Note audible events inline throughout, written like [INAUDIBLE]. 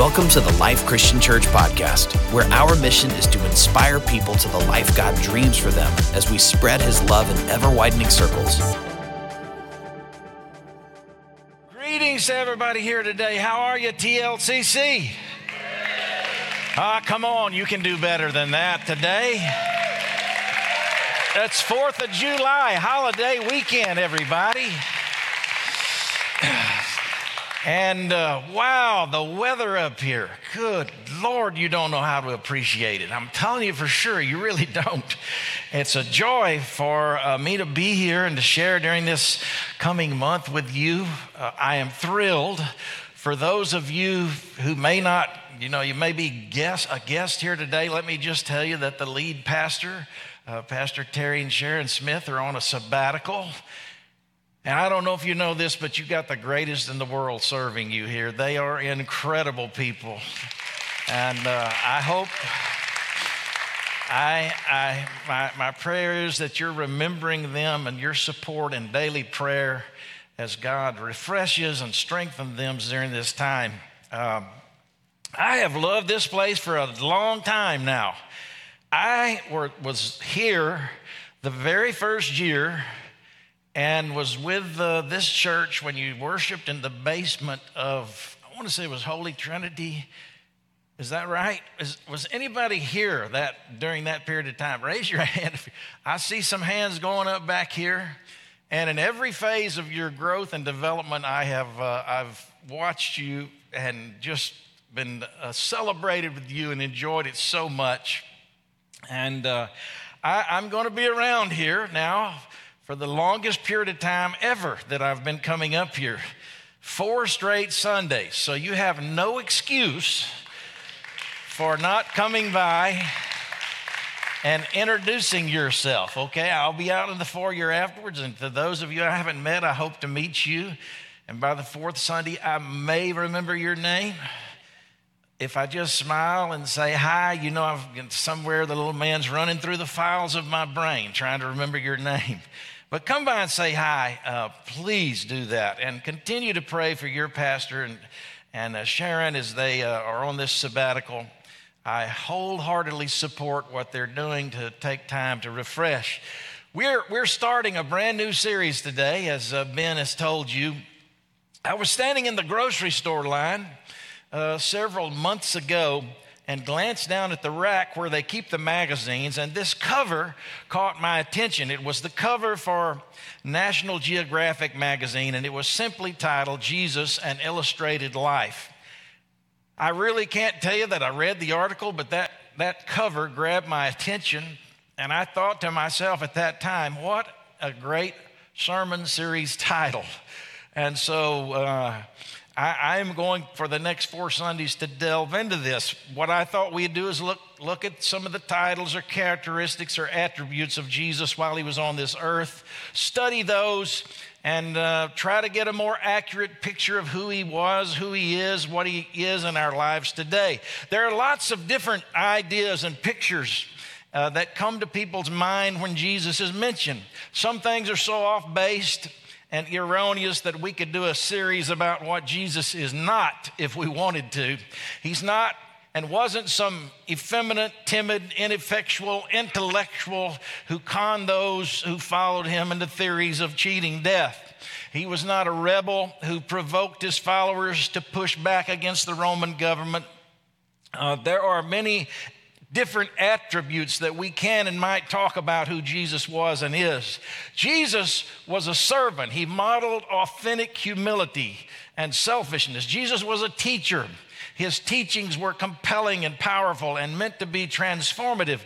Welcome to the Life Christian Church podcast, where our mission is to inspire people to the life God dreams for them as we spread his love in ever widening circles. Greetings to everybody here today. How are you, TLCC? Ah, come on, you can do better than that today. It's 4th of July, holiday weekend, everybody. And uh, wow, the weather up here. Good Lord, you don't know how to appreciate it. I'm telling you for sure, you really [LAUGHS] don't. It's a joy for uh, me to be here and to share during this coming month with you. Uh, I am thrilled. For those of you who may not, you know, you may be guest, a guest here today, let me just tell you that the lead pastor, uh, Pastor Terry and Sharon Smith, are on a sabbatical. And I don't know if you know this, but you got the greatest in the world serving you here. They are incredible people. And uh, I hope, I, I, my, my prayer is that you're remembering them and your support in daily prayer as God refreshes and strengthens them during this time. Um, I have loved this place for a long time now. I were, was here the very first year and was with this church when you worshiped in the basement of, I want to say it was Holy Trinity. Is that right? Is, was anybody here that during that period of time? Raise your [LAUGHS] hand. I see some hands going up back here. And in every phase of your growth and development, I have uh, I've watched you and just been uh, celebrated with you and enjoyed it so much. And uh, I, I'm going to be around here now for the longest period of time ever that I've been coming up here. Four straight Sundays. So you have no excuse for not coming by and introducing yourself, okay? I'll be out in the foyer afterwards. And to those of you I haven't met, I hope to meet you. And by the fourth Sunday, I may remember your name. If I just smile and say hi, you know, I've somewhere the little man's running through the files of my brain trying to remember your name. But come by and say hi. Uh, please do that. And continue to pray for your pastor and, and uh, Sharon as they uh, are on this sabbatical. I wholeheartedly support what they're doing to take time to refresh. We're, we're starting a brand new series today, as uh, Ben has told you. I was standing in the grocery store line uh, several months ago and glanced down at the rack where they keep the magazines, and this cover caught my attention. It was the cover for National Geographic magazine, and it was simply titled Jesus An Illustrated Life. I really can't tell you that I read the article, but that, that cover grabbed my attention, and I thought to myself at that time, what a great sermon series title. And so, uh, I, am going for the next four Sundays to delve into this. What I thought we'd do is look, look at some of the titles or characteristics or attributes of Jesus while he was on this earth, study those, and uh, try to get a more accurate picture of who he was, who he is, what he is in our lives today. There are lots of different ideas and pictures. Uh, that come to people's mind when Jesus is mentioned. Some things are so off based and erroneous that we could do a series about what Jesus is not if we wanted to. He's not and wasn't some effeminate, timid, ineffectual intellectual who conned those who followed him into theories of cheating death. He was not a rebel who provoked his followers to push back against the Roman government. Uh, there are many different attributes that we can and might talk about who Jesus was and is. Jesus was a servant, he modeled authentic humility and selfishness. Jesus was a teacher. His teachings were compelling and powerful and meant to be transformative.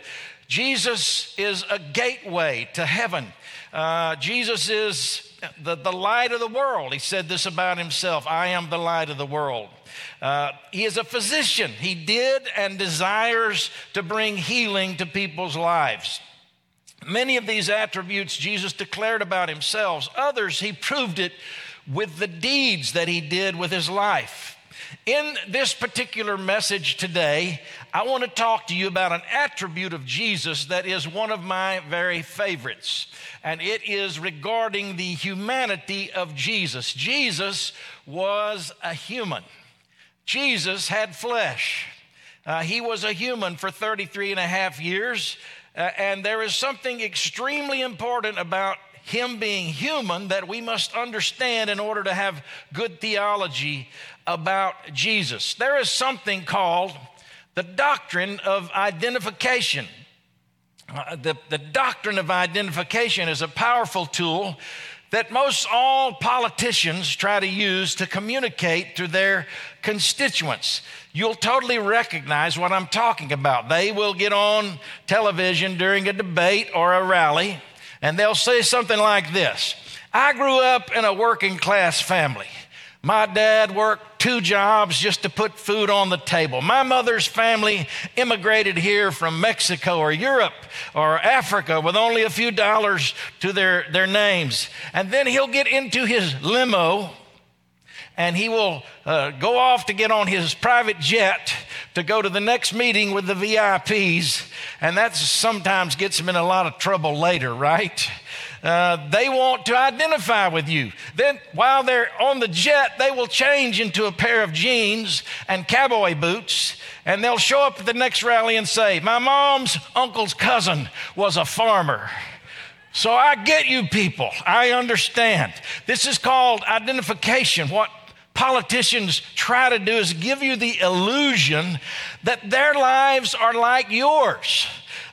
Jesus is a gateway to heaven. Uh, Jesus is the, the light of the world. He said this about himself I am the light of the world. Uh, he is a physician. He did and desires to bring healing to people's lives. Many of these attributes Jesus declared about himself, others, he proved it with the deeds that he did with his life. In this particular message today, I want to talk to you about an attribute of Jesus that is one of my very favorites, and it is regarding the humanity of Jesus. Jesus was a human. Jesus had flesh. Uh, he was a human for 33 and a half years, uh, and there is something extremely important about him being human that we must understand in order to have good theology about Jesus. There is something called the doctrine of identification. Uh, the, the doctrine of identification is a powerful tool that most all politicians try to use to communicate to their constituents. You'll totally recognize what I'm talking about. They will get on television during a debate or a rally, and they'll say something like this I grew up in a working class family. My dad worked two jobs just to put food on the table. My mother's family immigrated here from Mexico or Europe or Africa with only a few dollars to their, their names. And then he'll get into his limo and he will uh, go off to get on his private jet to go to the next meeting with the VIPs. And that sometimes gets him in a lot of trouble later, right? Uh, they want to identify with you. Then, while they're on the jet, they will change into a pair of jeans and cowboy boots, and they'll show up at the next rally and say, My mom's uncle's cousin was a farmer. So I get you people. I understand. This is called identification. What politicians try to do is give you the illusion that their lives are like yours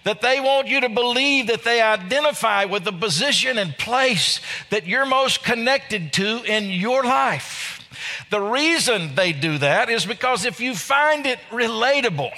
that they want you to believe that they identify with the position and place that you're most connected to in your life. The reason they do that is because if you find it relatable,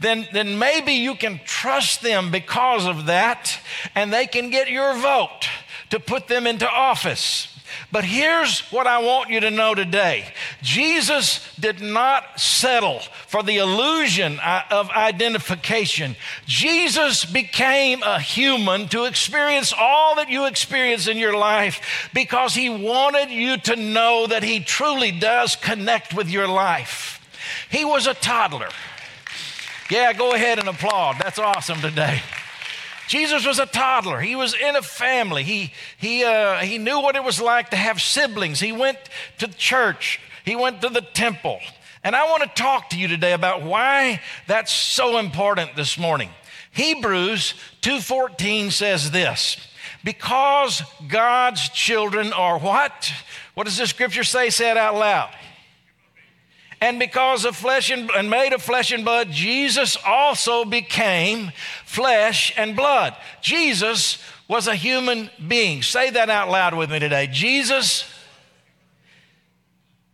then, then maybe you can trust them because of that, and they can get your vote to put them into office. But here's what I want you to know today Jesus did not settle for the illusion of identification. Jesus became a human to experience all that you experience in your life because he wanted you to know that he truly does connect with your life. He was a toddler. Yeah, go ahead and applaud. That's awesome today. Jesus was a toddler. He was in a family. He, he, uh, he knew what it was like to have siblings. He went to church, he went to the temple. And I want to talk to you today about why that's so important this morning. Hebrews 2:14 says this, because God's children are what? What does the scripture say? Say it out loud. And because of flesh and, and made of flesh and blood, Jesus also became flesh and blood. Jesus was a human being. Say that out loud with me today. Jesus,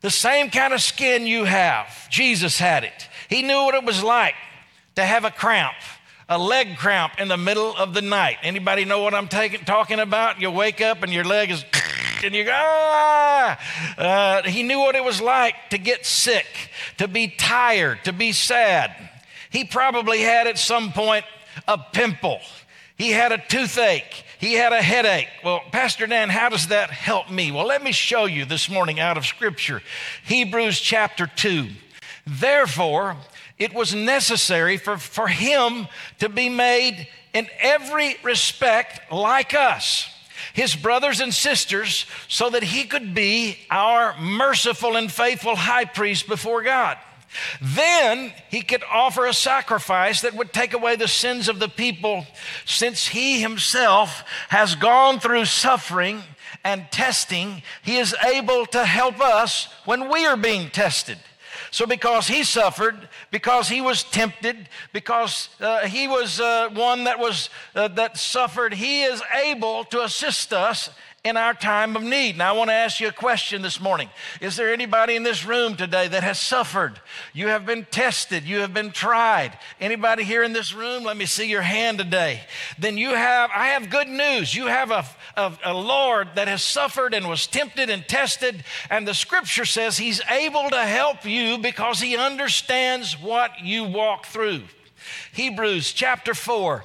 the same kind of skin you have, Jesus had it. He knew what it was like to have a cramp a leg cramp in the middle of the night. Anybody know what I'm taking, talking about? You wake up and your leg is and you go, ah. Uh, he knew what it was like to get sick, to be tired, to be sad. He probably had at some point a pimple. He had a toothache. He had a headache. Well, Pastor Dan, how does that help me? Well, let me show you this morning out of Scripture Hebrews chapter 2. Therefore, it was necessary for, for him to be made in every respect like us his brothers and sisters, so that he could be our merciful and faithful high priest before God. Then he could offer a sacrifice that would take away the sins of the people, since he himself has gone through suffering and testing, he is able to help us when we are being tested. So, because he suffered, because he was tempted, because uh, he was uh, one that was uh, that suffered, he is able to assist us in our time of need. Now, I want to ask you a question this morning. Is there anybody in this room today that has suffered? You have been tested, you have been tried. Anybody here in this room? Let me see your hand today. Then you have, I have good news. You have a, a, a Lord that has suffered and was tempted and tested, and the scripture says he's able to help you because he understands what you walk through. Hebrews chapter 4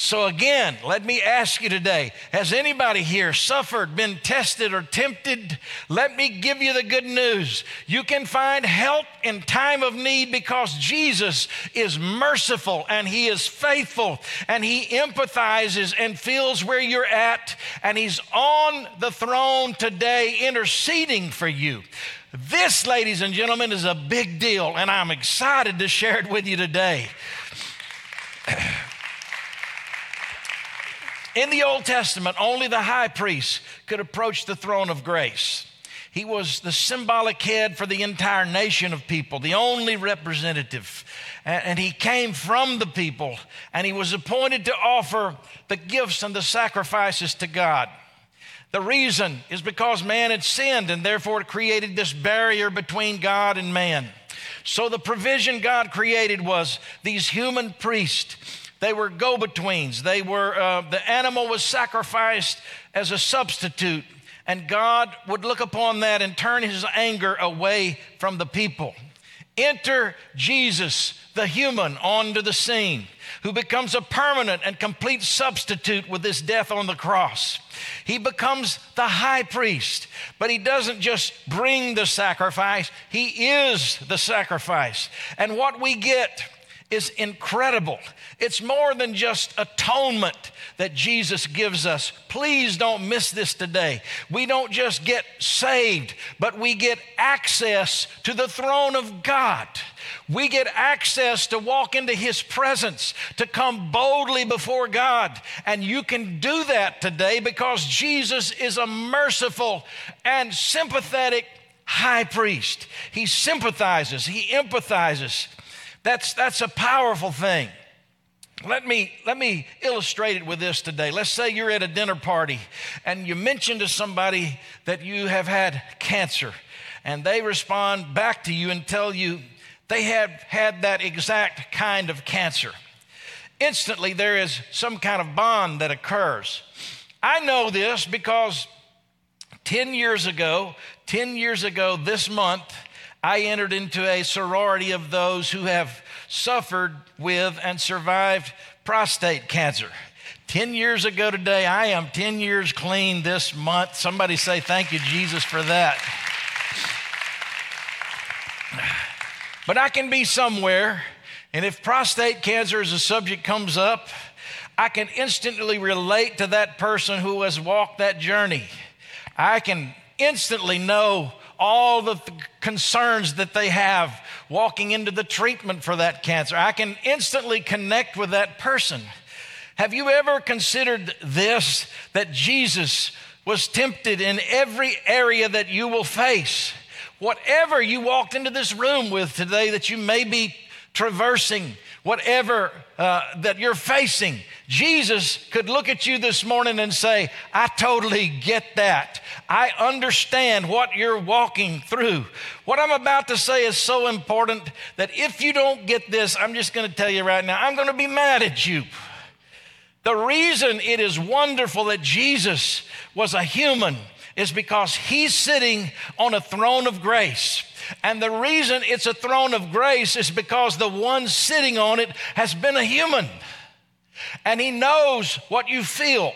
So, again, let me ask you today Has anybody here suffered, been tested, or tempted? Let me give you the good news. You can find help in time of need because Jesus is merciful and He is faithful and He empathizes and feels where you're at, and He's on the throne today interceding for you. This, ladies and gentlemen, is a big deal, and I'm excited to share it with you today. In the Old Testament, only the high priest could approach the throne of grace. He was the symbolic head for the entire nation of people, the only representative. And he came from the people, and he was appointed to offer the gifts and the sacrifices to God. The reason is because man had sinned, and therefore created this barrier between God and man. So the provision God created was these human priests they were go betweens. They were, uh, the animal was sacrificed as a substitute, and God would look upon that and turn his anger away from the people. Enter Jesus, the human, onto the scene, who becomes a permanent and complete substitute with his death on the cross. He becomes the high priest, but he doesn't just bring the sacrifice, he is the sacrifice. And what we get is incredible. It's more than just atonement that Jesus gives us. Please don't miss this today. We don't just get saved, but we get access to the throne of God. We get access to walk into His presence, to come boldly before God. And you can do that today because Jesus is a merciful and sympathetic high priest. He sympathizes, He empathizes. That's, that's a powerful thing. Let me, let me illustrate it with this today. Let's say you're at a dinner party and you mention to somebody that you have had cancer, and they respond back to you and tell you they have had that exact kind of cancer. Instantly, there is some kind of bond that occurs. I know this because 10 years ago, 10 years ago this month, I entered into a sorority of those who have suffered with and survived prostate cancer. 10 years ago today, I am 10 years clean this month. Somebody say, Thank you, Jesus, for that. But I can be somewhere, and if prostate cancer as a subject comes up, I can instantly relate to that person who has walked that journey. I can instantly know all the th- concerns that they have walking into the treatment for that cancer. I can instantly connect with that person. Have you ever considered this that Jesus was tempted in every area that you will face? Whatever you walked into this room with today that you may be traversing, whatever uh, that you're facing, Jesus could look at you this morning and say, I totally get that. I understand what you're walking through. What I'm about to say is so important that if you don't get this, I'm just going to tell you right now, I'm going to be mad at you. The reason it is wonderful that Jesus was a human is because he's sitting on a throne of grace. And the reason it's a throne of grace is because the one sitting on it has been a human and He knows what you feel.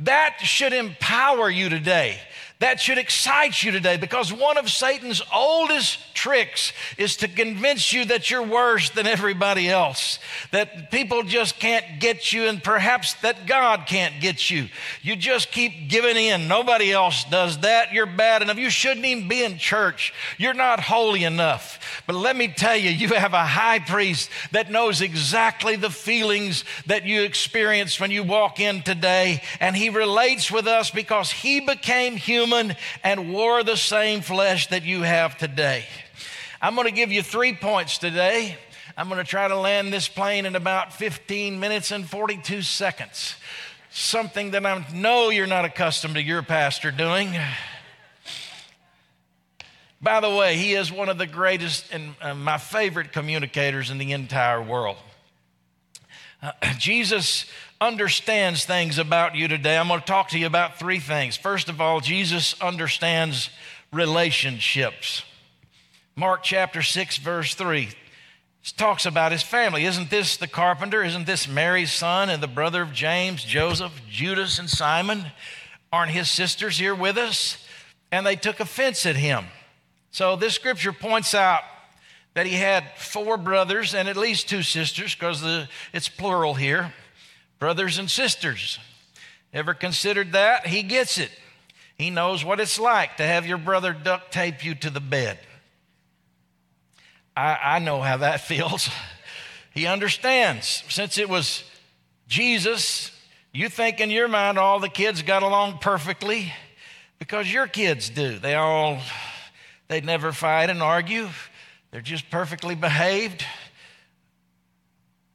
That should empower you today. That should excite you today because one of Satan's oldest tricks is to convince you that you're worse than everybody else, that people just can't get you, and perhaps that God can't get you. You just keep giving in. Nobody else does that. You're bad enough. You shouldn't even be in church. You're not holy enough. But let me tell you, you have a high priest that knows exactly the feelings that you experience when you walk in today, and he relates with us because he became human and wore the same flesh that you have today. I'm going to give you three points today. I'm going to try to land this plane in about 15 minutes and 42 seconds. Something that I know you're not accustomed to your pastor doing. By the way, he is one of the greatest and uh, my favorite communicators in the entire world. Uh, [CLEARS THROAT] Jesus understands things about you today. I'm going to talk to you about three things. First of all, Jesus understands relationships. Mark chapter 6, verse 3 talks about his family. Isn't this the carpenter? Isn't this Mary's son and the brother of James, Joseph, Judas, and Simon? Aren't his sisters here with us? And they took offense at him. So this scripture points out that he had four brothers and at least two sisters because it's plural here brothers and sisters. Ever considered that? He gets it. He knows what it's like to have your brother duct tape you to the bed. I, I know how that [LAUGHS] feels. he understands. Since it was Jesus, you think in your mind all the kids got along perfectly because your kids do. They all, they never fight and argue. They're just perfectly behaved.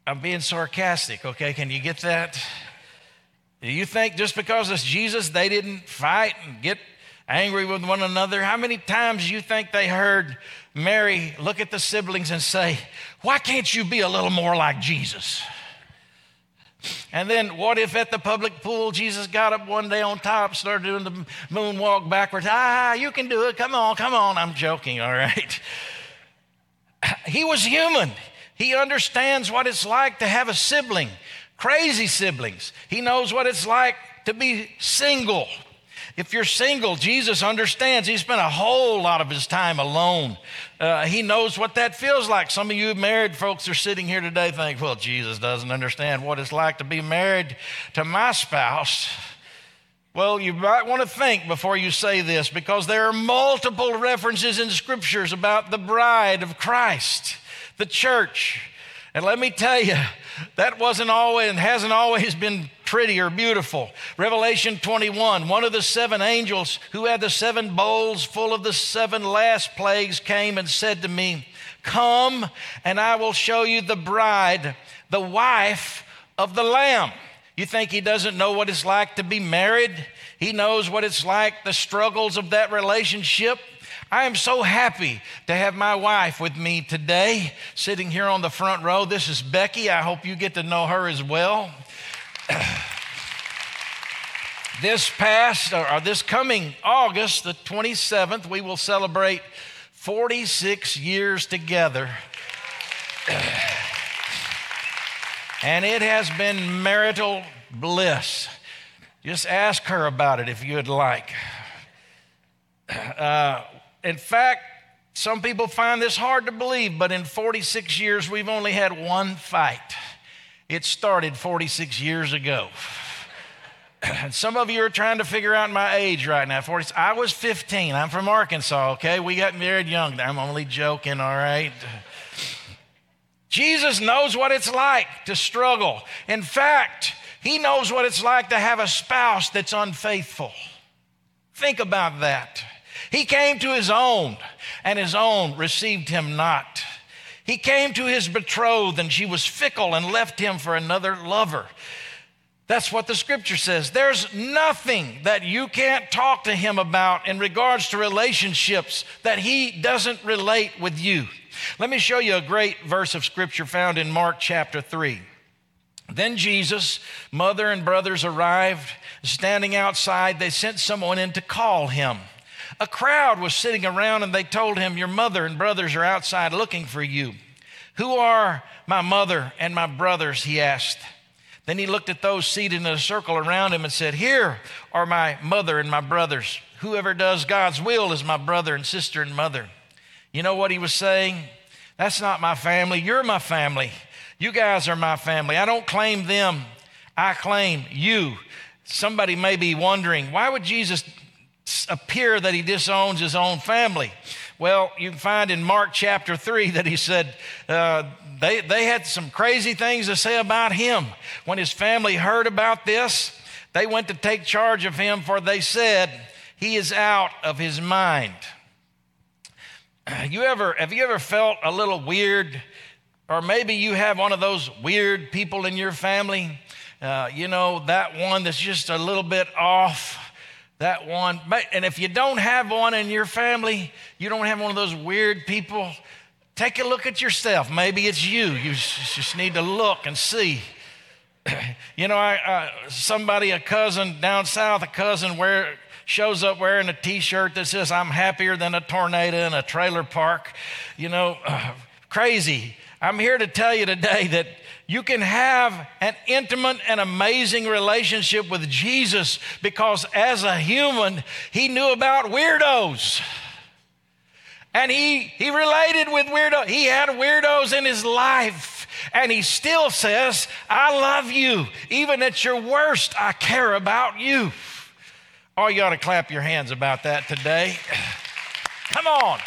I'm being sarcastic, okay? Can you get that? Do you think just because it's Jesus, they didn't fight and get angry with one another? How many times do you think they heard Mary look at the siblings and say, Why can't you be a little more like Jesus? And then, what if at the public pool Jesus got up one day on top, started doing the moonwalk backwards? Ah, you can do it. Come on, come on. I'm joking, all right? He was human. He understands what it's like to have a sibling, crazy siblings. He knows what it's like to be single. If you're single, Jesus understands. He spent a whole lot of his time alone. Uh, he knows what that feels like. Some of you married folks are sitting here today think, well, Jesus doesn't understand what it's like to be married to my spouse. Well, you might want to think before you say this because there are multiple references in scriptures about the bride of Christ the church. And let me tell you, that wasn't always and hasn't always been pretty or beautiful. Revelation 21, one of the seven angels who had the seven bowls full of the seven last plagues came and said to me, Come, and I will show you the bride, the wife of the Lamb. You think he doesn't know what it's like to be married? He knows what it's like, the struggles of that relationship. I am so happy to have my wife with me today, sitting here on the front row. This is Becky. I hope you get to know her as well. [CLEARS THROAT] this past, or this coming August, the 27th, we will celebrate 46 years together. [CLEARS THROAT] and it has been marital bliss. Just ask her about it if you'd like. Uh, in fact, some people find this hard to believe, but in 46 years, we've only had one fight. It started 46 years ago. And some of you are trying to figure out my age right now. 40, I was 15. I'm from Arkansas, okay? We got married young. I'm only joking, all right? Jesus knows what it's like to struggle. In fact, he knows what it's like to have a spouse that's unfaithful. Think about that. He came to his own, and his own received him not. He came to his betrothed, and she was fickle and left him for another lover. That's what the scripture says. There's nothing that you can't talk to him about in regards to relationships that he doesn't relate with you. Let me show you a great verse of scripture found in Mark chapter 3. Then Jesus, mother, and brothers arrived. Standing outside, they sent someone in to call him. A crowd was sitting around and they told him, Your mother and brothers are outside looking for you. Who are my mother and my brothers? He asked. Then he looked at those seated in a circle around him and said, Here are my mother and my brothers. Whoever does God's will is my brother and sister and mother. You know what he was saying? That's not my family. You're my family. You guys are my family. I don't claim them, I claim you. Somebody may be wondering, why would Jesus appear that he disowns his own family. Well, you can find in Mark chapter 3 that he said uh, they, they had some crazy things to say about him. When his family heard about this, they went to take charge of him, for they said, He is out of his mind. [CLEARS THROAT] You ever, have you ever felt a little weird? Or maybe you have one of those weird people in your family, uh, you know, that one that's just a little bit off that one. And if you don't have one in your family, you don't have one of those weird people, take a look at yourself. Maybe it's you. You just need to look and see. [CLEARS THROAT] you know, I, somebody, a cousin down south, a cousin where shows up wearing a T-shirt that says "I'm happier than a tornado in a trailer park." You know, uh, [SIGHS] crazy. I'm here to tell you today that you can have an intimate and amazing relationship with Jesus because as a human, he knew about weirdos. And he, he related with weirdos. He had weirdos in his life. And he still says, I love you. Even at your worst, I care about you. Oh, you ought to clap your hands about that today. [SIGHS] Come on.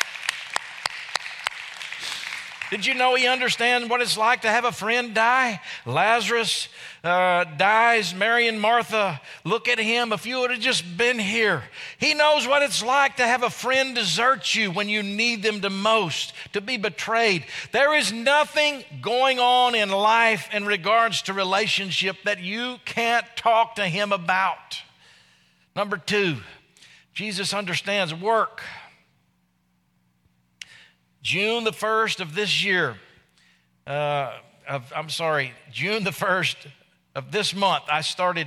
Did you know he understands what it's like to have a friend die? Lazarus uh, dies, Mary and Martha look at him. If you would have just been here, he knows what it's like to have a friend desert you when you need them the most, to be betrayed. There is nothing going on in life in regards to relationship that you can't talk to him about. Number two, Jesus understands work. June the 1st of this year, uh, of, I'm sorry, June the 1st of this month, I started,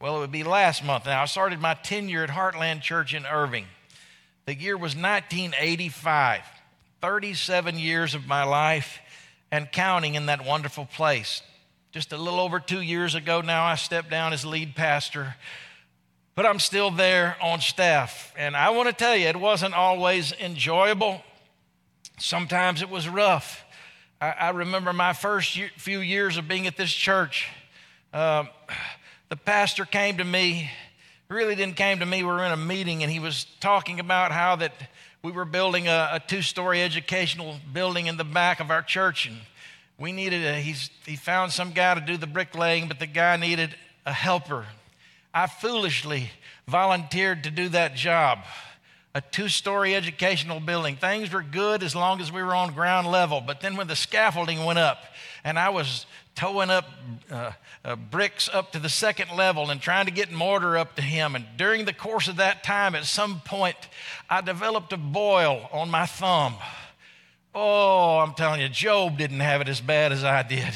well, it would be last month now, I started my tenure at Heartland Church in Irving. The year was 1985, 37 years of my life and counting in that wonderful place. Just a little over two years ago now, I stepped down as lead pastor, but I'm still there on staff. And I want to tell you, it wasn't always enjoyable. Sometimes it was rough. I, I remember my first year, few years of being at this church. Uh, the pastor came to me, really didn't came to me. We were in a meeting and he was talking about how that we were building a, a two-story educational building in the back of our church and we needed a, he's, he found some guy to do the bricklaying, but the guy needed a helper. I foolishly volunteered to do that job a two story educational building. Things were good as long as we were on ground level. But then when the scaffolding went up and I was towing up uh, uh, bricks up to the second level and trying to get mortar up to him, and during the course of that time, at some point, I developed a boil on my thumb. Oh, I'm telling you, Job didn't have it as bad as I did.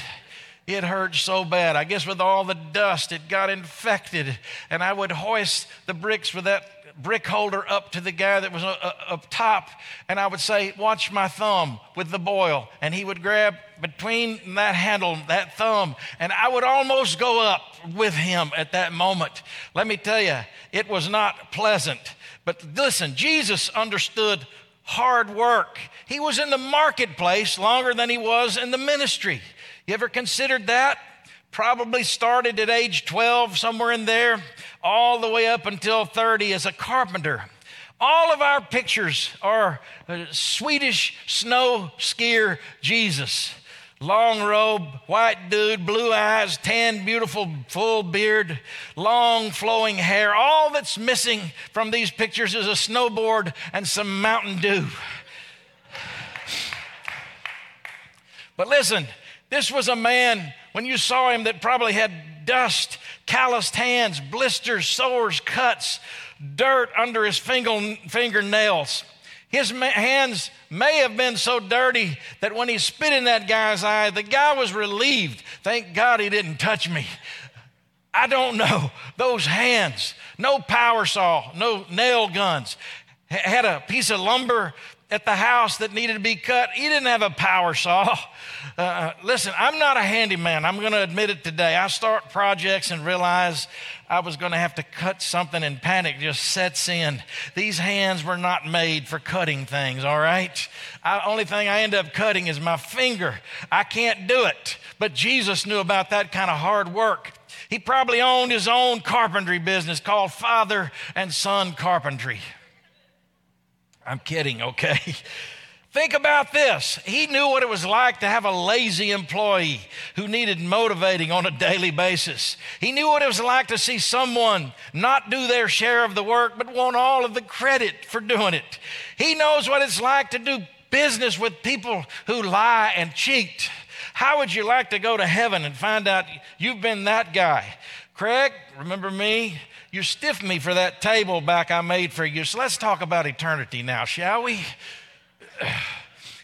It hurt so bad. I guess with all the dust, it got infected. And I would hoist the bricks with that brick holder up to the guy that was uh, uh, up top, and I would say, Watch my thumb with the boil. And he would grab between that handle, that thumb, and I would almost go up with him at that moment. Let me tell you, it was not pleasant. But listen, Jesus understood hard work. He was in the marketplace longer than he was in the ministry. You ever considered that? Probably started at age 12, somewhere in there all the way up until 30 as a carpenter. All of our pictures are uh, Swedish snow skier Jesus. Long robe, white dude, blue eyes, tan, beautiful, full beard, long flowing hair. All that's missing from these pictures is a snowboard and some Mountain Dew. But listen, this was a man, when you saw him, that probably had dust, calloused hands, blisters, sores, cuts, dirt under his finger, fingernails. His hands may have been so dirty that when he spit in that guy's eye, the guy was relieved. Thank God he didn't touch me. I don't know. Those hands, no power saw, no nail guns, had a piece of lumber at the house that needed to be cut. He didn't have a power saw. [LAUGHS] Uh, listen, I'm not a handyman. I'm going to admit it today. I start projects and realize I was going to have to cut something and panic just sets in. These hands were not made for cutting things, all right? The only thing I end up cutting is my finger. I can't do it. But Jesus knew about that kind of hard work. He probably owned his own carpentry business called Father and Son Carpentry. I'm kidding, okay? Think about this. He knew what it was like to have a lazy employee who needed motivating on a daily basis. He knew what it was like to see someone not do their share of the work but want all of the credit for doing it. He knows what it's like to do business with people who lie and cheat. How would you like to go to heaven and find out you've been that guy? Craig, remember me? You stiffed me for that table back I made for you. So let's talk about eternity now, shall we?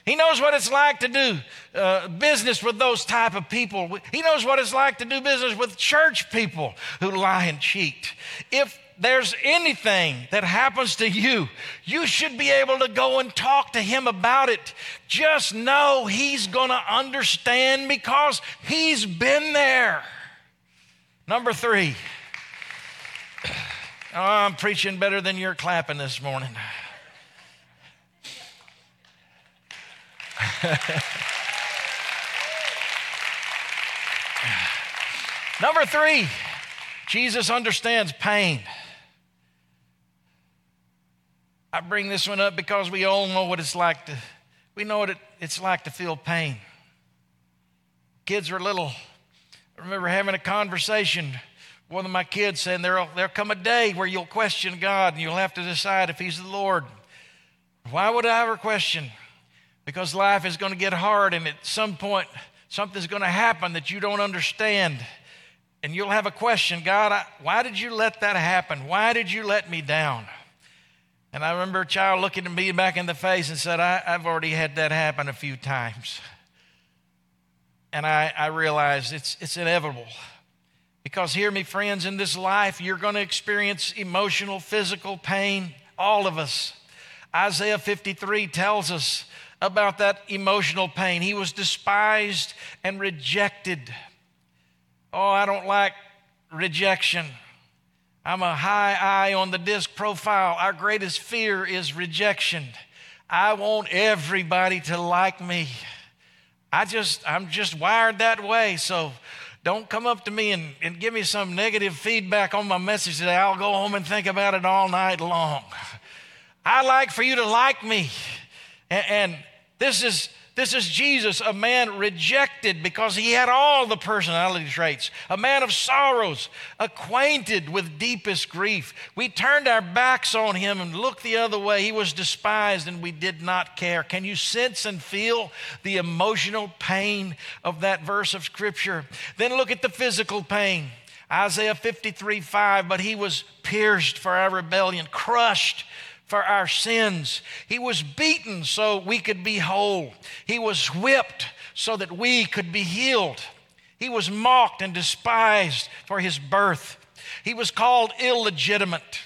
He knows what it's like to do uh, business with those type of people. He knows what it's like to do business with church people who lie and cheat. If there's anything that happens to you, you should be able to go and talk to him about it. Just know he's going to understand because he's been there. Number three. Oh, I'm preaching better than you're clapping this morning. [LAUGHS] Number three, Jesus understands pain. I bring this one up because we all know what it's like to, we know what it, it's like to feel pain. Kids are little. I remember having a conversation. One of my kids saying, there'll, there'll come a day where you'll question God and you'll have to decide if He's the Lord. Why would I ever question? because life is going to get hard and at some point something's going to happen that you don't understand and you'll have a question god I, why did you let that happen why did you let me down and i remember a child looking at me back in the face and said I, have already had that happen a few times and I, I realized it's, it's inevitable because hear me friends in this life you're going to experience emotional physical pain all of us isaiah 53 tells us about that emotional pain. He was despised and rejected. Oh, I don't like rejection. I'm a high I on the disc profile. Our greatest fear is rejection. I want everybody to like me. I just, I'm just wired that way. So don't come up to me and, and give me some negative feedback on my message today. I'll go home and think about it all night long. [LAUGHS] I like for you to like me. And, and this is this is Jesus, a man rejected because he had all the personality traits, a man of sorrows, acquainted with deepest grief. We turned our backs on him and looked the other way. He was despised and we did not care. Can you sense and feel the emotional pain of that verse of scripture? Then look at the physical pain. Isaiah 53 5, but he was pierced for our rebellion, crushed for our sins. He was beaten so we could be whole. He was whipped so that we could be healed. He was mocked and despised for his birth. He was called illegitimate.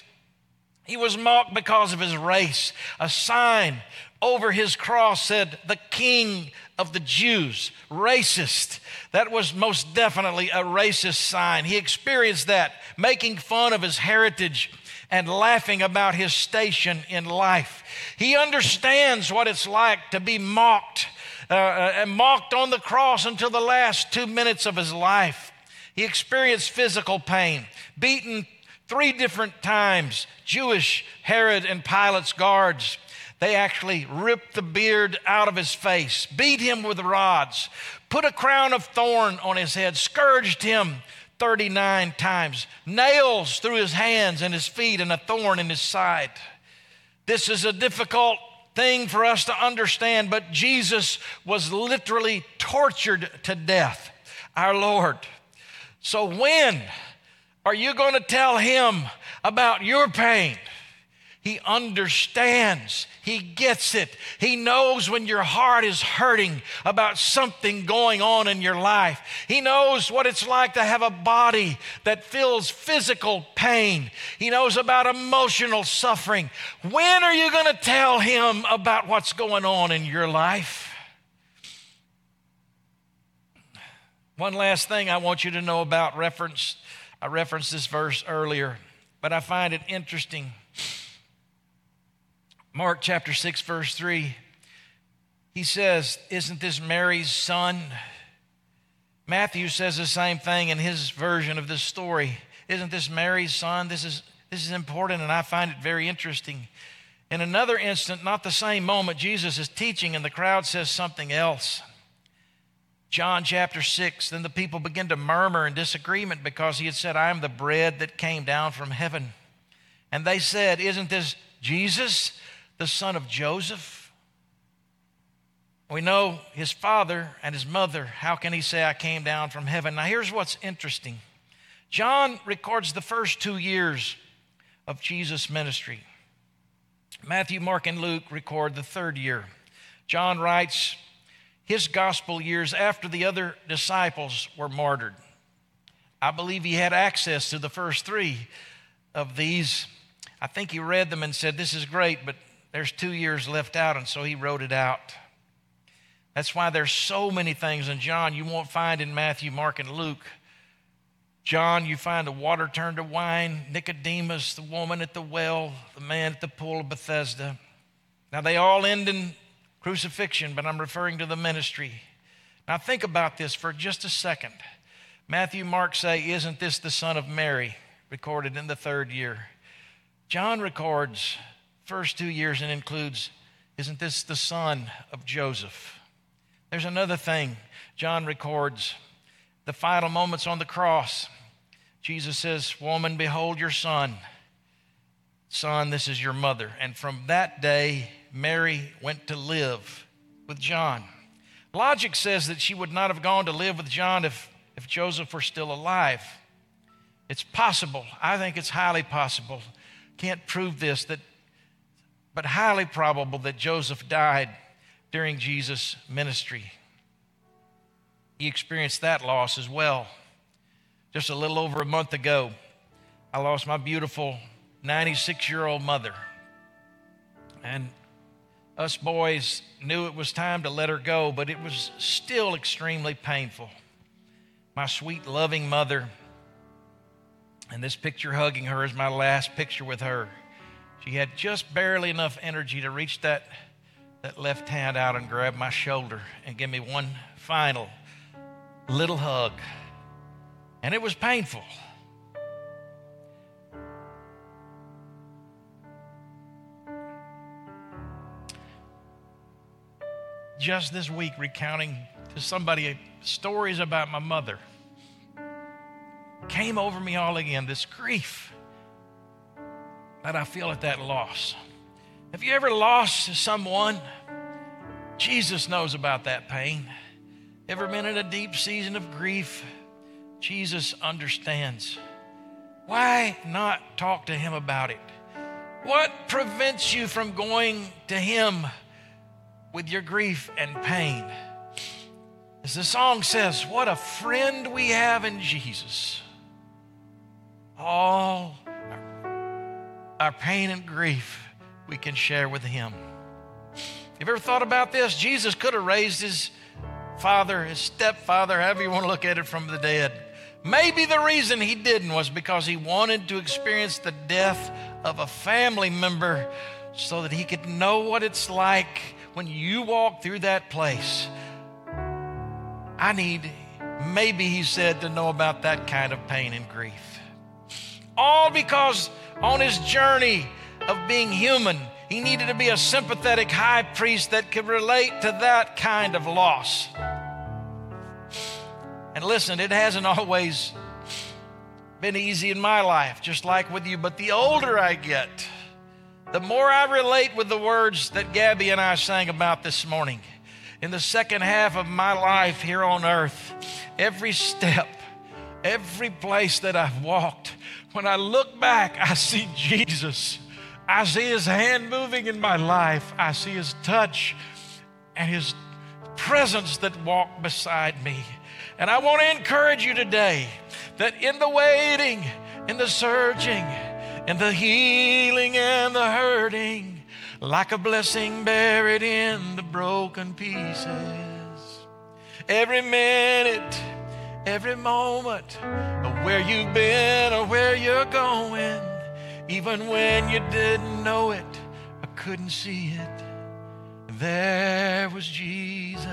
He was mocked because of his race. A sign over his cross said, The King of the Jews, racist. That was most definitely a racist sign. He experienced that, making fun of his heritage and laughing about his station in life. He understands what it's like to be mocked uh, uh, and mocked on the cross until the last two minutes of his life. He experienced physical pain, beaten three different times. Jewish Herod and Pilate's guards. They actually ripped the beard out of his face, beat him with rods, put a crown of thorn on his head, scourged him 39 times, nails through his hands and his feet, and a thorn in his side. This is a difficult thing for us to understand, but Jesus was literally tortured to death, our Lord. So, when are you going to tell him about your pain? He understands. He gets it. He knows when your heart is hurting about something going on in your life. He knows what it's like to have a body that feels physical pain. He knows about emotional suffering. When are you going to tell him about what's going on in your life? One last thing I want you to know about reference. I referenced this verse earlier, but I find it interesting. Mark chapter 6, verse 3, he says, Isn't this Mary's son? Matthew says the same thing in his version of this story. Isn't this Mary's son? This is, this is important, and I find it very interesting. In another instant, not the same moment, Jesus is teaching, and the crowd says something else. John chapter 6, then the people begin to murmur in disagreement because he had said, I am the bread that came down from heaven. And they said, Isn't this Jesus? The son of Joseph? We know his father and his mother. How can he say, I came down from heaven? Now, here's what's interesting John records the first two years of Jesus' ministry. Matthew, Mark, and Luke record the third year. John writes his gospel years after the other disciples were martyred. I believe he had access to the first three of these. I think he read them and said, This is great, but there's two years left out, and so he wrote it out. That's why there's so many things in John you won't find in Matthew, Mark, and Luke. John, you find the water turned to wine, Nicodemus, the woman at the well, the man at the pool of Bethesda. Now, they all end in crucifixion, but I'm referring to the ministry. Now, think about this for just a second. Matthew, Mark say, Isn't this the son of Mary? recorded in the third year. John records first two years and includes, Isn't this the son of Joseph? There's another thing John records the final moments on the cross. Jesus says, Woman, behold your son. Son, this is your mother. And from that day, Mary went to live with John. Logic says that she would not have gone to live with John if, if Joseph were still alive. It's possible. I think it's highly possible. Can't prove this, that, but highly probable that Joseph died during Jesus' ministry. He experienced that loss as well. Just a little over a month ago, I lost my beautiful 96 year old mother. And us boys knew it was time to let her go, but it was still extremely painful. My sweet, loving mother, and this picture hugging her is my last picture with her. She had just barely enough energy to reach that that left hand out and grab my shoulder and give me one final little hug. And it was painful. Just this week, recounting to somebody stories about my mother, came over me all again this grief that I feel at that loss. Have you ever lost someone? Jesus knows about that pain. Ever been in a deep season of grief? Jesus understands. Why not talk to him about it? What prevents you from going to him with your grief and pain? As the song says, what a friend we have in Jesus. All our, pain and grief we can share with Him. Have you ever thought about this? Jesus could have raised his father, his stepfather, however you want to look at it, from the dead. Maybe the reason he didn't was because he wanted to experience the death of a family member so that he could know what it's like when you walk through that place. I need, maybe he said, to know about that kind of pain and grief. All because on his journey, of being human. He needed to be a sympathetic high priest that could relate to that kind of loss. And listen, it hasn't [LAUGHS] always been easy in my life, just like with you, but the older I get, the more I relate with the words that Gabby and I sang about this morning. In the second half of my life here on earth, every step, every place that I've walked, when I look back, I see Jesus I see his hand moving in my life. I see his touch and his presence that walk beside me. And I want to encourage you today that in the waiting, in the searching, in the healing and the hurting, like a blessing buried in the broken pieces, every minute, every moment of where you've been or where you're going even when you didn't know it, I couldn't see it. There was Jesus.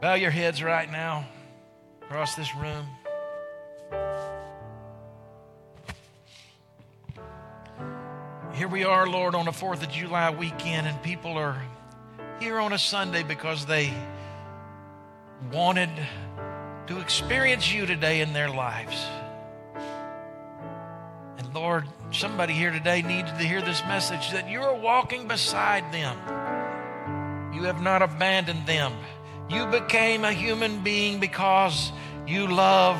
Bow your heads right now across this room. Here we are, Lord, on the 4th of July weekend, and people are here on a Sunday because they wanted to experience you today in their lives. And Lord, somebody here today needed to hear this message that you are walking beside them. You have not abandoned them. You became a human being because you love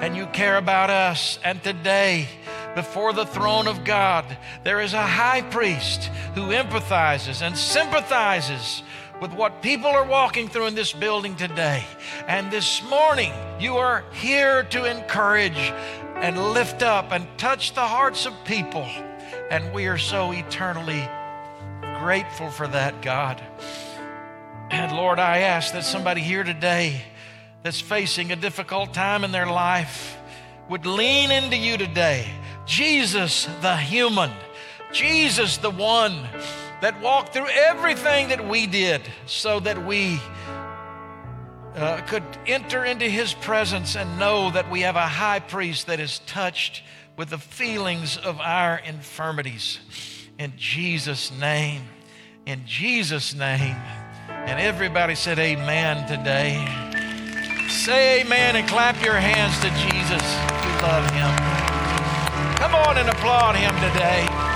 and you care about us. And today, before the throne of God, there is a high priest who empathizes and sympathizes with what people are walking through in this building today. And this morning, you are here to encourage and lift up and touch the hearts of people. And we are so eternally grateful for that, God. And Lord, I ask that somebody here today that's facing a difficult time in their life would lean into you today. Jesus, the human, Jesus, the one that walked through everything that we did so that we uh, could enter into his presence and know that we have a high priest that is touched with the feelings of our infirmities. In Jesus' name, in Jesus' name. And everybody said amen today. Say amen and clap your hands to Jesus you love him. Come on and applaud him today.